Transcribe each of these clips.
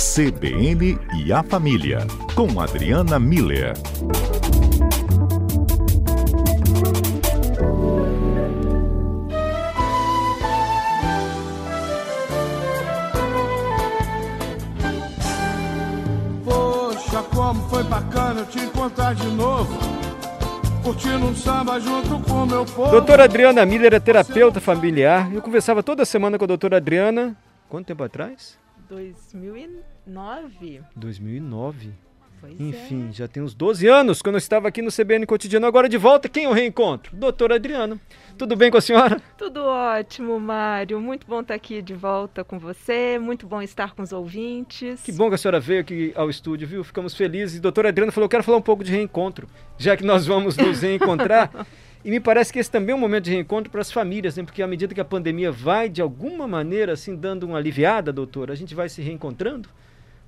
CBN e a Família, com Adriana Miller. Poxa, como foi bacana eu te encontrar de novo. Curtindo um samba junto com meu povo. Doutora Adriana Miller é terapeuta familiar. Eu conversava toda semana com a doutora Adriana. Quanto tempo atrás? 2009. 2009. Pois Enfim, é. já tem uns 12 anos quando eu estava aqui no CBN Cotidiano. Agora de volta, quem eu reencontro? Doutora Adriana. Tudo bem com a senhora? Tudo ótimo, Mário. Muito bom estar aqui de volta com você. Muito bom estar com os ouvintes. Que bom que a senhora veio aqui ao estúdio, viu? Ficamos felizes. E doutora Adriana falou: eu quero falar um pouco de reencontro, já que nós vamos nos reencontrar. E me parece que esse também é um momento de reencontro para as famílias, né? Porque à medida que a pandemia vai, de alguma maneira, assim, dando uma aliviada, doutora, a gente vai se reencontrando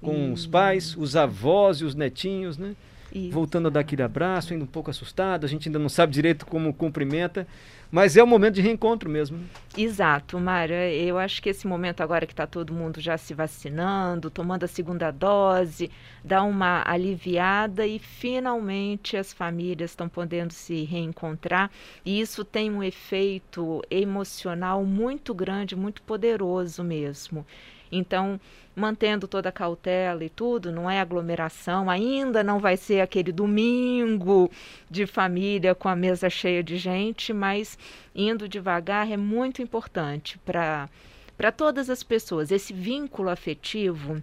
com os pais, os avós e os netinhos, né? Isso. Voltando a dar aquele abraço, ainda um pouco assustado, a gente ainda não sabe direito como cumprimenta, mas é o momento de reencontro mesmo. né? Exato, Mário. Eu acho que esse momento agora que está todo mundo já se vacinando, tomando a segunda dose, dá uma aliviada e finalmente as famílias estão podendo se reencontrar. E isso tem um efeito emocional muito grande, muito poderoso mesmo. Então, mantendo toda a cautela e tudo, não é aglomeração, ainda não vai ser aquele domingo de família com a mesa cheia de gente, mas indo devagar é muito importante para para todas as pessoas. Esse vínculo afetivo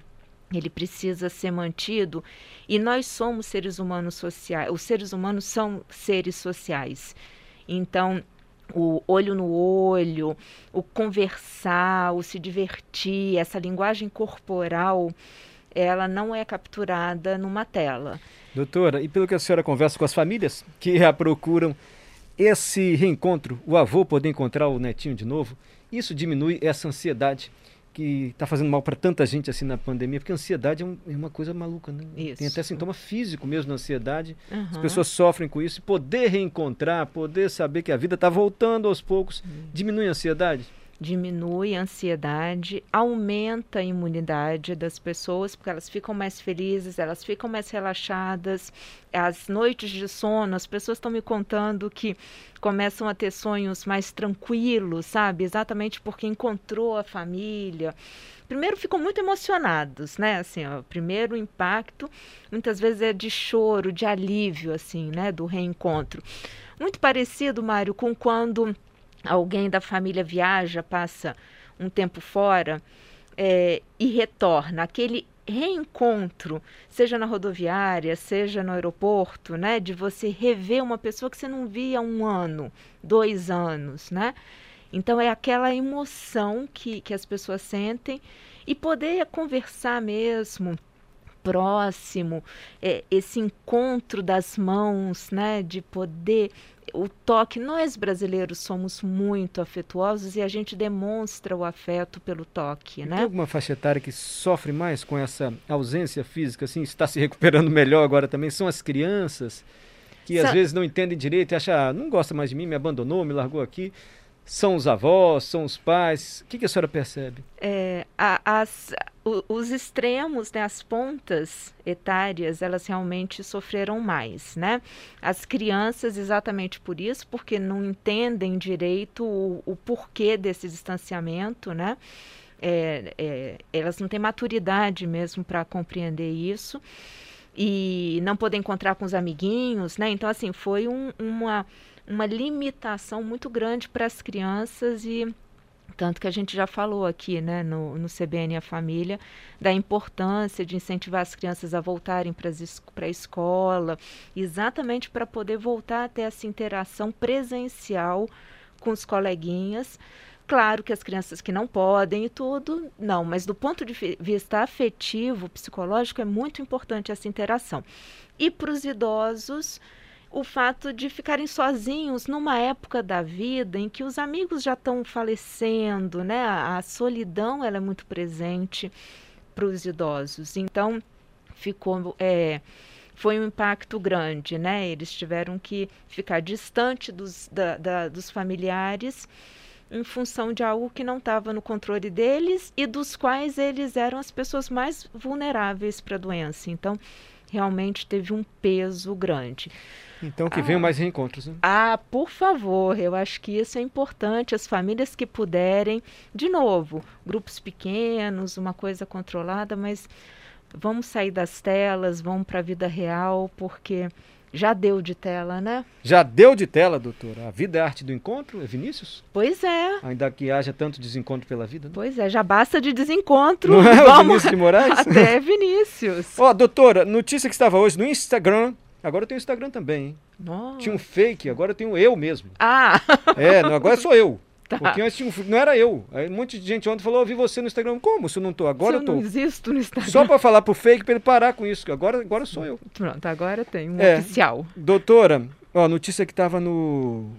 ele precisa ser mantido e nós somos seres humanos sociais. Os seres humanos são seres sociais. Então, o olho no olho, o conversar, o se divertir, essa linguagem corporal, ela não é capturada numa tela. Doutora, e pelo que a senhora conversa com as famílias que a procuram, esse reencontro, o avô poder encontrar o netinho de novo, isso diminui essa ansiedade que está fazendo mal para tanta gente assim na pandemia, porque a ansiedade é, um- é uma coisa maluca, né? Tem Isso. até sintoma físico mesmo da ansiedade. As Aham. pessoas sofrem com isso e poder reencontrar, poder saber que a vida está voltando aos poucos, diminui a ansiedade. Diminui a ansiedade, aumenta a imunidade das pessoas, porque elas ficam mais felizes, elas ficam mais relaxadas. As noites de sono, as pessoas estão me contando que começam a ter sonhos mais tranquilos, sabe? Exatamente porque encontrou a família. Primeiro ficam muito emocionados, né? Assim, ó, primeiro impacto muitas vezes é de choro, de alívio, assim, né? Do reencontro. Muito parecido, Mário, com quando alguém da família viaja, passa um tempo fora é, e retorna. Aquele reencontro, seja na rodoviária, seja no aeroporto, né? De você rever uma pessoa que você não via um ano, dois anos, né? Então é aquela emoção que, que as pessoas sentem e poder conversar mesmo próximo, é, esse encontro das mãos, né, de poder o toque. Nós brasileiros somos muito afetuosos e a gente demonstra o afeto pelo toque, Tem né? alguma faixa etária que sofre mais com essa ausência física, assim, está se recuperando melhor agora também? São as crianças que às vezes não entendem direito e acham, ah, não gosta mais de mim, me abandonou, me largou aqui. São os avós, são os pais. O que, que a senhora percebe? É, a- as- os extremos, né, as pontas etárias, elas realmente sofreram mais, né? As crianças, exatamente por isso, porque não entendem direito o, o porquê desse distanciamento, né? É, é, elas não têm maturidade mesmo para compreender isso e não poder encontrar com os amiguinhos, né? Então, assim, foi um- uma, uma limitação muito grande para as crianças e tanto que a gente já falou aqui, né, no, no CBN a Família, da importância de incentivar as crianças a voltarem para a escola, exatamente para poder voltar a ter essa interação presencial com os coleguinhas. Claro que as crianças que não podem e tudo, não, mas do ponto de vi- vista afetivo, psicológico, é muito importante essa interação. E para os idosos, o fato de ficarem sozinhos numa época da vida em que os amigos já estão falecendo, né? A, solidão ela é muito presente para os idosos. Então ficou é, foi um impacto grande, né? Eles tiveram que ficar distante dos, da- da- dos familiares em função de algo que não estava no controle deles e dos quais eles eram as pessoas mais vulneráveis para a doença. Então, realmente teve um peso grande. Então que ah, venham mais reencontros. Né? Ah, por favor, eu acho que isso é importante. As famílias que puderem, de novo, grupos pequenos, uma coisa controlada, mas vamos sair das telas, vamos para a vida real, porque já deu de tela, né? Já deu de tela, doutora. A vida é a arte do encontro, é Vinícius? Pois é. Ainda que haja tanto desencontro pela vida. Né? Pois é, já basta de desencontro. Não é Vamos... Vinícius de Moraes? Até Vinícius. Ó, oh, doutora, notícia que estava hoje no Instagram. Agora eu tenho Instagram também, hein? Nossa. Tinha um fake, agora eu tenho eu mesmo. Ah! É, agora sou eu. Tá. Antes tinha um, não era eu. Aí um monte de gente ontem falou, eu vi você no Instagram. Como se eu não tô? Agora eu tô. Eu não existo no Instagram. Só para falar pro fake para ele parar com isso. Agora, agora sou eu. Pronto, agora tem um é, oficial. Doutora, ó, notícia que estava no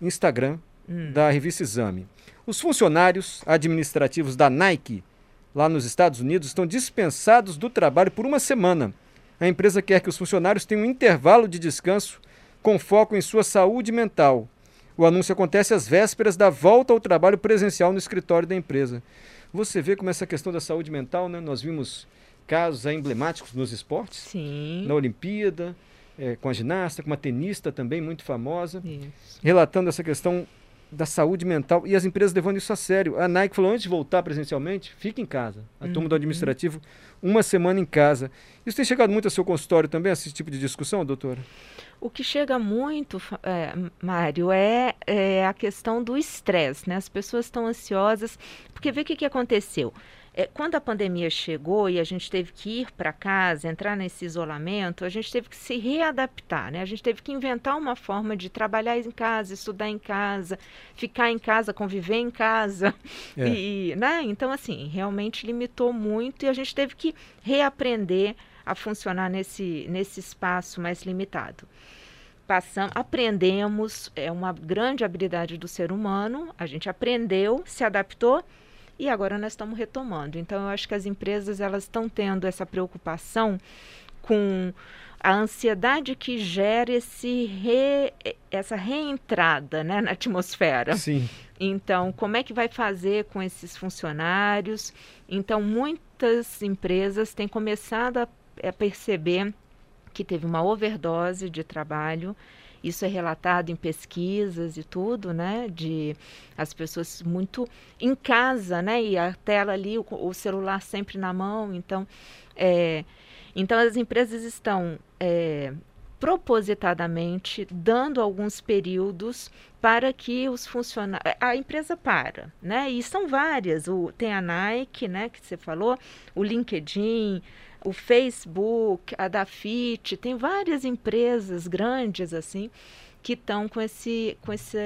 Instagram hum. da revista Exame. Os funcionários administrativos da Nike, lá nos Estados Unidos, estão dispensados do trabalho por uma semana. A empresa quer que os funcionários tenham um intervalo de descanso com foco em sua saúde mental. O anúncio acontece às vésperas da volta ao trabalho presencial no escritório da empresa. Você vê como essa questão da saúde mental, né? Nós vimos casos emblemáticos nos esportes. Sim. Na Olimpíada, é, com a ginasta, com uma tenista também muito famosa, isso. relatando essa questão da saúde mental e as empresas levando isso a sério. A Nike falou antes de voltar presencialmente, fique em casa. A uhum. turma do administrativo, uma semana em casa. Isso tem chegado muito ao seu consultório também, esse tipo de discussão, doutora? O que chega muito, é, Mário, é, é, a questão do estresse, né? As pessoas estão ansiosas, porque vê o que, que aconteceu. É, quando a pandemia chegou e a gente teve que ir para casa, entrar nesse isolamento, a gente teve que se readaptar, né? A gente teve que inventar uma forma de trabalhar em casa, estudar em casa, ficar em casa, conviver em casa. É. E, né? Então, assim, realmente limitou muito e a gente teve que reaprender a funcionar nesse, nesse espaço mais limitado. Passamos, aprendemos, é uma grande habilidade do ser humano, a gente aprendeu, se adaptou e agora nós estamos retomando. Então eu acho que as empresas elas estão tendo essa preocupação com a ansiedade que gera esse re, essa reentrada né, na atmosfera. Sim. Então, como é que vai fazer com esses funcionários? Então, muitas empresas têm começado a é perceber que teve uma overdose de trabalho. Isso é relatado em pesquisas e tudo, né? De as pessoas muito em casa, né? E a tela ali, o, o celular sempre na mão. Então, é, então as empresas estão é, propositadamente dando alguns períodos para que os funcionários a empresa para, né? E são várias, o tem a Nike, né, que você falou, o LinkedIn, o Facebook, a Dafit, tem várias empresas grandes assim que estão com esse com esse,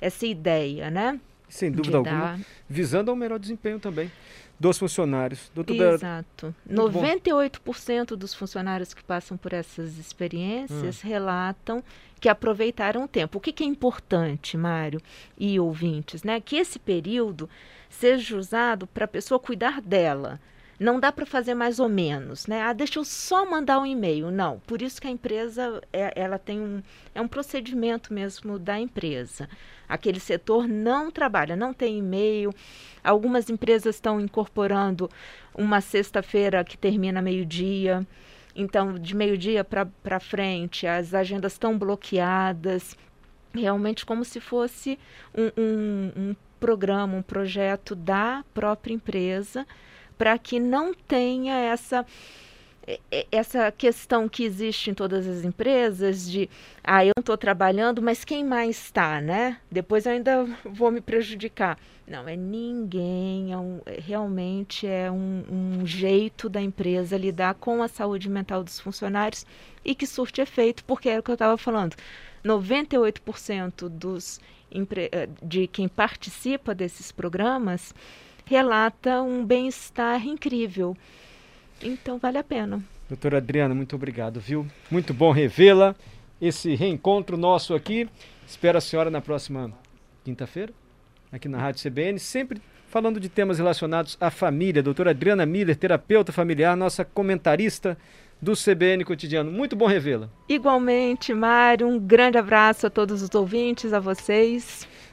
essa ideia, né? Sem dúvida alguma, visando ao melhor desempenho também dos funcionários. Doutor Exato. 98% bom. dos funcionários que passam por essas experiências hum. relatam que aproveitaram o tempo. O que, que é importante, Mário e ouvintes, né? Que esse período seja usado para a pessoa cuidar dela, não dá para fazer mais ou menos, né? Ah, deixa eu só mandar um e-mail. Não, por isso que a empresa é, ela tem um é um procedimento mesmo da empresa. Aquele setor não trabalha, não tem e-mail. Algumas empresas estão incorporando uma sexta-feira que termina meio-dia. Então, de meio-dia para frente, as agendas estão bloqueadas. Realmente como se fosse um, um, um programa, um projeto da própria empresa para que não tenha essa essa questão que existe em todas as empresas de ah, eu não estou trabalhando, mas quem mais está, né? Depois eu ainda vou me prejudicar. Não, é ninguém, é um, é, realmente é um, um, jeito da empresa lidar com a saúde mental dos funcionários e que surte efeito, porque era o que eu estava falando. 98% dos, eh, de quem participa desses programas relata um bem-estar incrível. Então vale a pena. Doutora Adriana, muito obrigado, viu? Muito bom revê-la. Esse reencontro nosso aqui. Espero a senhora na próxima quinta-feira, aqui na Rádio CBN, sempre falando de temas relacionados à família. Doutora Adriana Miller, terapeuta familiar, nossa comentarista do CBN Cotidiano. Muito bom revê-la. Igualmente, Mário. Um grande abraço a todos os ouvintes, a vocês.